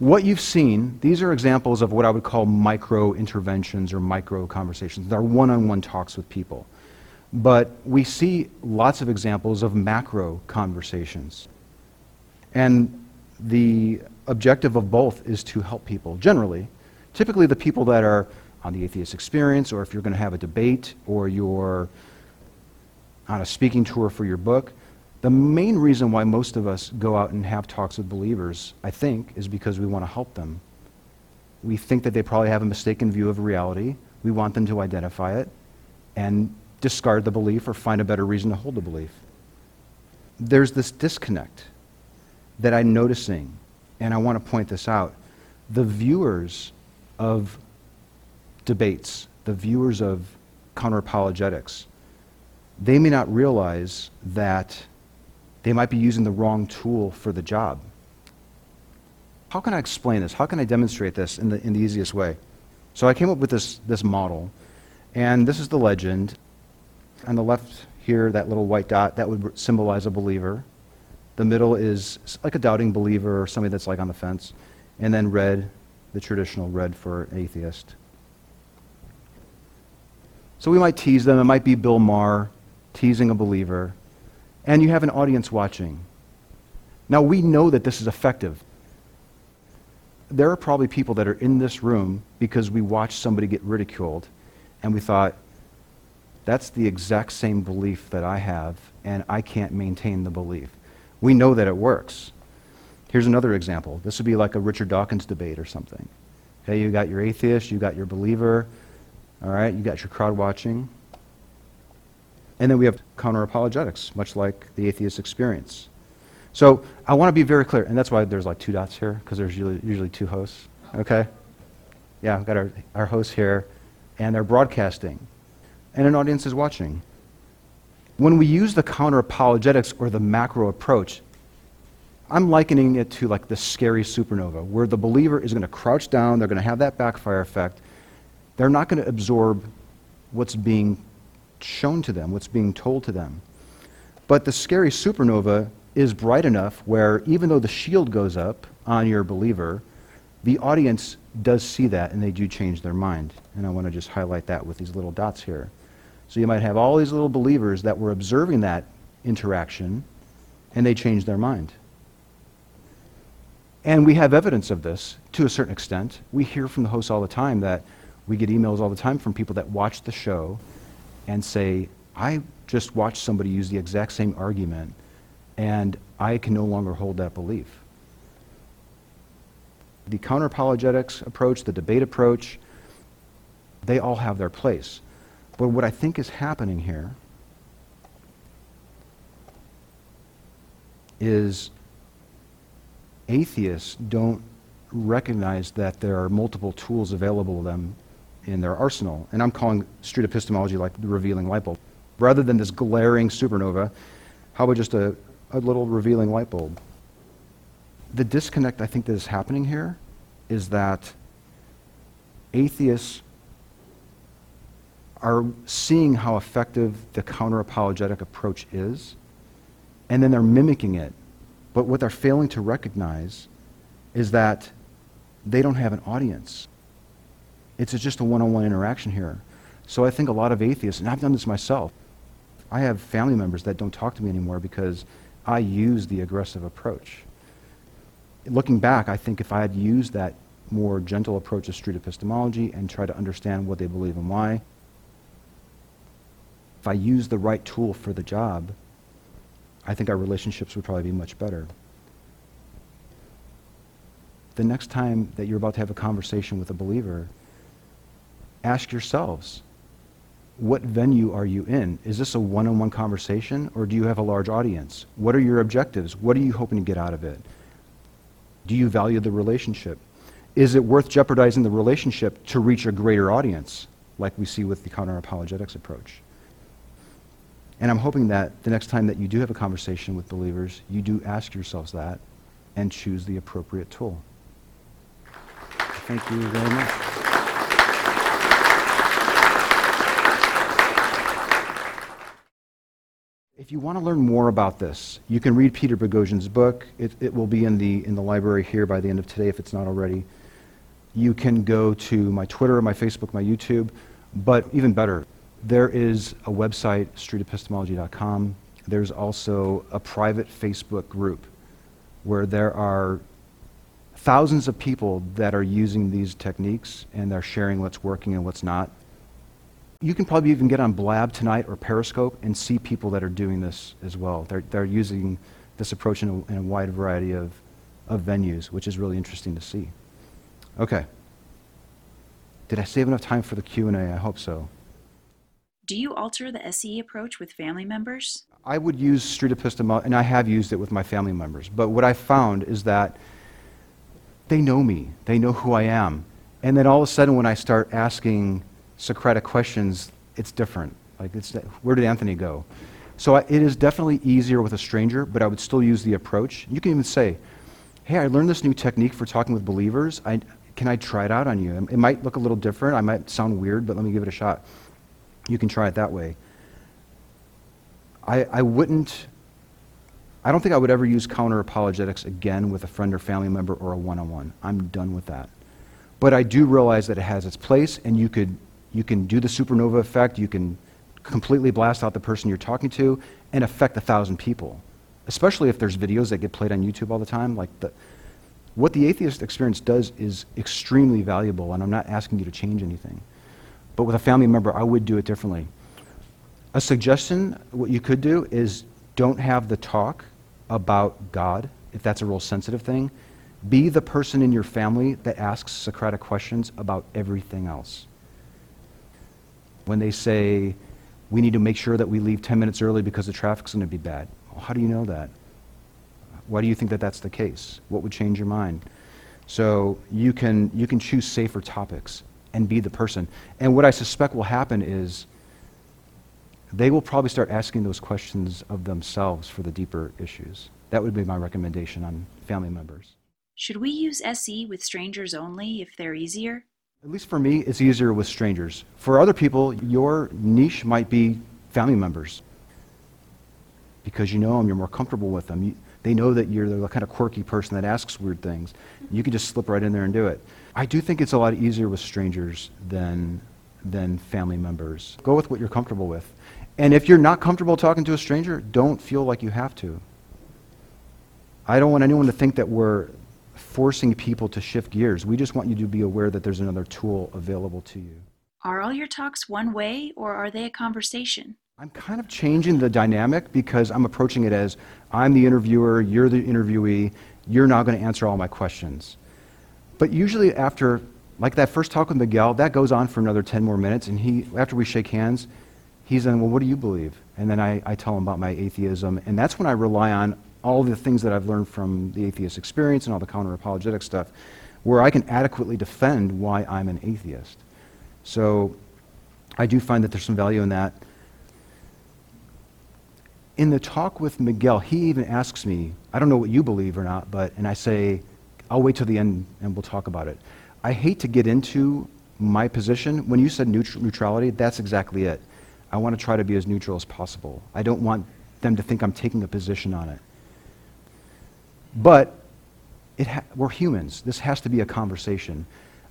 What you've seen, these are examples of what I would call micro interventions or micro conversations. They're one-on-one talks with people. But we see lots of examples of macro conversations. And the objective of both is to help people, generally. Typically, the people that are on the atheist experience, or if you're going to have a debate, or you're on a speaking tour for your book, the main reason why most of us go out and have talks with believers, I think, is because we want to help them. We think that they probably have a mistaken view of reality. We want them to identify it and discard the belief or find a better reason to hold the belief. There's this disconnect that I'm noticing, and I want to point this out. The viewers of debates, the viewers of counter-apologetics, they may not realize that they might be using the wrong tool for the job. How can I explain this? How can I demonstrate this in the, in the easiest way? So I came up with this, this model, and this is the legend. On the left here, that little white dot, that would symbolize a believer. The middle is like a doubting believer or somebody that's like on the fence. And then red, the traditional red for atheist. So we might tease them. It might be Bill Maher teasing a believer. And you have an audience watching. Now we know that this is effective. there are probably people that are in this room because we watched somebody get ridiculed and we thought, that's the exact same belief that I have, and I can't maintain the belief. We know that it works. Here's another example. This would be like a Richard Dawkins debate or something. Okay, you got your atheist, you got your believer, all right, you got your crowd watching. And then we have counter apologetics, much like the atheist experience. So I want to be very clear, and that's why there's like two dots here, because there's usually, usually two hosts. Okay? Yeah, we've got our, our hosts here, and they're broadcasting, and an audience is watching. When we use the counter apologetics or the macro approach, I'm likening it to like the scary supernova, where the believer is going to crouch down, they're going to have that backfire effect. They're not going to absorb what's being shown to them, what's being told to them. But the scary supernova is bright enough where even though the shield goes up on your believer, the audience does see that and they do change their mind. And I want to just highlight that with these little dots here. So you might have all these little believers that were observing that interaction and they changed their mind. And we have evidence of this to a certain extent. We hear from the hosts all the time that we get emails all the time from people that watch the show and say, I just watched somebody use the exact same argument and I can no longer hold that belief. The counter apologetics approach, the debate approach, they all have their place. But what I think is happening here is atheists don't recognize that there are multiple tools available to them in their arsenal. And I'm calling street epistemology like the revealing light bulb. Rather than this glaring supernova, how about just a, a little revealing light bulb? The disconnect I think that is happening here is that atheists are seeing how effective the counter apologetic approach is, and then they're mimicking it. But what they're failing to recognize is that they don't have an audience. It's just a one on one interaction here. So I think a lot of atheists, and I've done this myself, I have family members that don't talk to me anymore because I use the aggressive approach. Looking back, I think if I had used that more gentle approach of street epistemology and try to understand what they believe and why, if I used the right tool for the job, I think our relationships would probably be much better. The next time that you're about to have a conversation with a believer, ask yourselves, what venue are you in? Is this a one-on-one conversation or do you have a large audience? What are your objectives? What are you hoping to get out of it? Do you value the relationship? Is it worth jeopardizing the relationship to reach a greater audience, like we see with the counter-apologetics approach? And I'm hoping that the next time that you do have a conversation with believers, you do ask yourselves that and choose the appropriate tool. Thank you very much. If you want to learn more about this, you can read Peter Boghossian's book. It, it will be in the, in the library here by the end of today if it's not already. You can go to my Twitter, my Facebook, my YouTube. But even better, there is a website, streetepistemology.com. There's also a private Facebook group where there are thousands of people that are using these techniques and they're sharing what's working and what's not. You can probably even get on Blab tonight or Periscope and see people that are doing this as well. They're, they're using this approach in a, in a wide variety of, of venues, which is really interesting to see. Okay. Did I save enough time for the Q&A? I hope so. Do you alter the SE approach with family members? I would use street epistemology, and I have used it with my family members. But what I found is that they know me, they know who I am. And then all of a sudden, when I start asking Socratic questions, it's different. Like, it's, where did Anthony go? So I, it is definitely easier with a stranger, but I would still use the approach. You can even say, hey, I learned this new technique for talking with believers. I, can I try it out on you? It might look a little different. I might sound weird, but let me give it a shot. You can try it that way. I, I wouldn't, I don't think I would ever use counter apologetics again with a friend or family member or a one on one. I'm done with that. But I do realize that it has its place, and you, could, you can do the supernova effect. You can completely blast out the person you're talking to and affect a thousand people, especially if there's videos that get played on YouTube all the time. Like the, What the atheist experience does is extremely valuable, and I'm not asking you to change anything. But with a family member, I would do it differently. A suggestion, what you could do is don't have the talk about God, if that's a real sensitive thing. Be the person in your family that asks Socratic questions about everything else. When they say, we need to make sure that we leave 10 minutes early because the traffic's going to be bad. How do you know that? Why do you think that that's the case? What would change your mind? So you can, you can choose safer topics and be the person. And what I suspect will happen is they will probably start asking those questions of themselves for the deeper issues. That would be my recommendation on family members. Should we use SE with strangers only if they're easier? At least for me, it's easier with strangers. For other people, your niche might be family members because you know them, you're more comfortable with them. You, they know that you're the kind of quirky person that asks weird things. You can just slip right in there and do it. I do think it's a lot easier with strangers than, than family members. Go with what you're comfortable with. And if you're not comfortable talking to a stranger, don't feel like you have to. I don't want anyone to think that we're forcing people to shift gears. We just want you to be aware that there's another tool available to you. Are all your talks one way or are they a conversation? I'm kind of changing the dynamic because I'm approaching it as I'm the interviewer, you're the interviewee, you're now going to answer all my questions. But usually after, like that first talk with Miguel, that goes on for another 10 more minutes, and he, after we shake hands, he's then, well, what do you believe? And then I, I tell him about my atheism, and that's when I rely on all the things that I've learned from the atheist experience and all the counter-apologetic stuff, where I can adequately defend why I'm an atheist. So I do find that there's some value in that in the talk with Miguel, he even asks me, I don't know what you believe or not, but, and I say, I'll wait till the end and we'll talk about it. I hate to get into my position. When you said neutral, neutrality, that's exactly it. I want to try to be as neutral as possible. I don't want them to think I'm taking a position on it. But ha- we're humans. This has to be a conversation.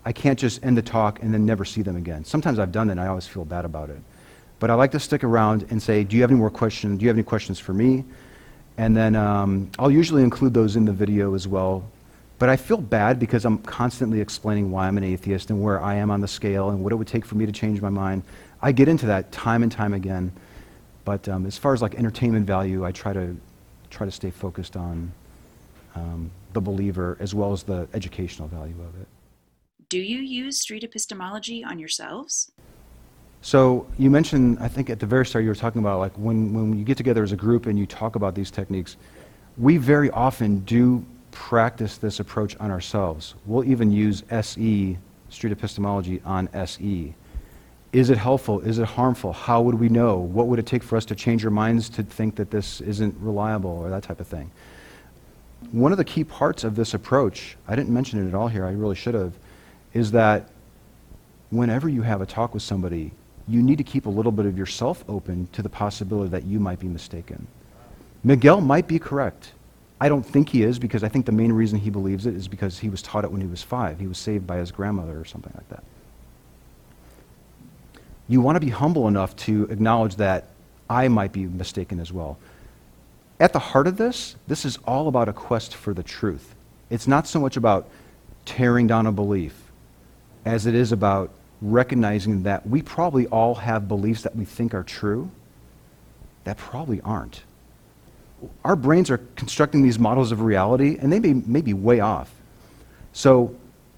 I can't just end the talk and then never see them again. Sometimes I've done that and I always feel bad about it. But I like to stick around and say, do you have any more questions? Do you have any questions for me? And then um, I'll usually include those in the video as well. But I feel bad because I'm constantly explaining why I'm an atheist and where I am on the scale and what it would take for me to change my mind. I get into that time and time again. But um, as far as like entertainment value, I try to try to stay focused on um, the believer as well as the educational value of it. Do you use street epistemology on yourselves? So you mentioned, I think at the very start, you were talking about like when, when you get together as a group and you talk about these techniques, we very often do practice this approach on ourselves. We'll even use SE, street epistemology, on SE. Is it helpful? Is it harmful? How would we know? What would it take for us to change our minds to think that this isn't reliable or that type of thing? One of the key parts of this approach, I didn't mention it at all here, I really should have, is that whenever you have a talk with somebody, you need to keep a little bit of yourself open to the possibility that you might be mistaken. Miguel might be correct. I don't think he is because I think the main reason he believes it is because he was taught it when he was five. He was saved by his grandmother or something like that. You want to be humble enough to acknowledge that I might be mistaken as well. At the heart of this, this is all about a quest for the truth. It's not so much about tearing down a belief as it is about recognizing that we probably all have beliefs that we think are true that probably aren't. Our brains are constructing these models of reality, and they may, may be way off. So,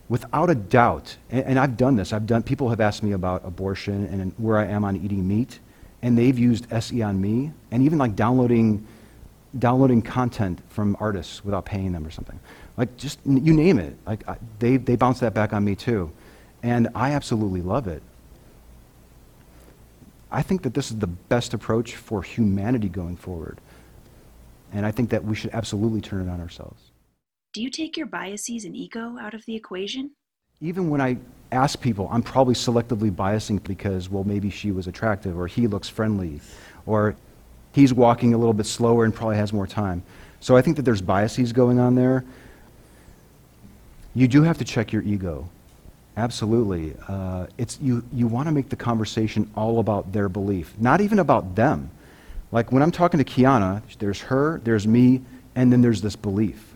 without a doubt, and, and I've done this, I've done, people have asked me about abortion and where I am on eating meat, and they've used SE on me, and even like downloading, downloading content from artists without paying them or something. Like, just, you name it. Like, I, they, they bounce that back on me too. And I absolutely love it. I think that this is the best approach for humanity going forward. And I think that we should absolutely turn it on ourselves. Do you take your biases and ego out of the equation? Even when I ask people, I'm probably selectively biasing because, well, maybe she was attractive, or he looks friendly, or he's walking a little bit slower and probably has more time. So I think that there's biases going on there. You do have to check your ego. Absolutely. Uh, it's, you, you want to make the conversation all about their belief, not even about them. Like when I'm talking to Kiana, there's her, there's me, and then there's this belief.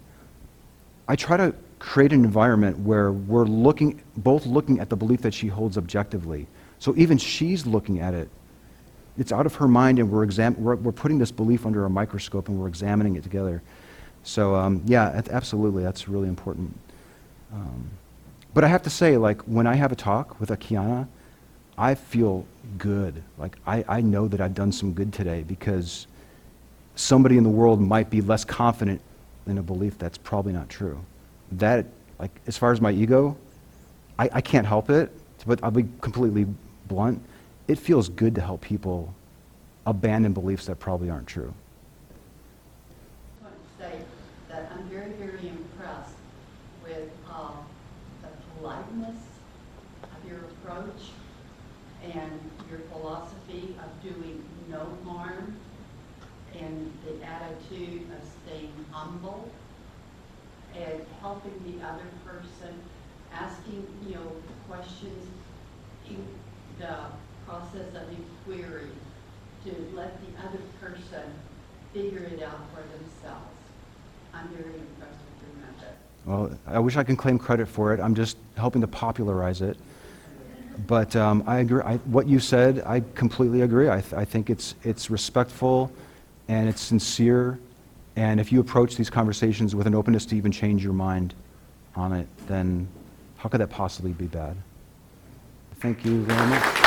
I try to create an environment where we're looking, both looking at the belief that she holds objectively. So even she's looking at it. It's out of her mind, and we're, exam- we're, we're putting this belief under a microscope and we're examining it together. So, um, yeah, a- absolutely, that's really important. Um, but I have to say, like, when I have a talk with Akiana, I feel good. Like, I, I know that I've done some good today because somebody in the world might be less confident in a belief that's probably not true. That, like, as far as my ego, I, I can't help it, but I'll be completely blunt. It feels good to help people abandon beliefs that probably aren't true. I want to say that I'm very, very impressed with uh, the politeness of your approach and your philosophy of doing no harm and the attitude of staying humble and helping the other person, asking, you know, questions the to let the other person figure it out for themselves. I'm very impressed with your method. Well, I wish I could claim credit for it. I'm just helping to popularize it. But um, I agree. I, what you said, I completely agree. I, th- I think it's it's respectful, and it's sincere. And if you approach these conversations with an openness to even change your mind on it, then how could that possibly be bad? Thank you very much.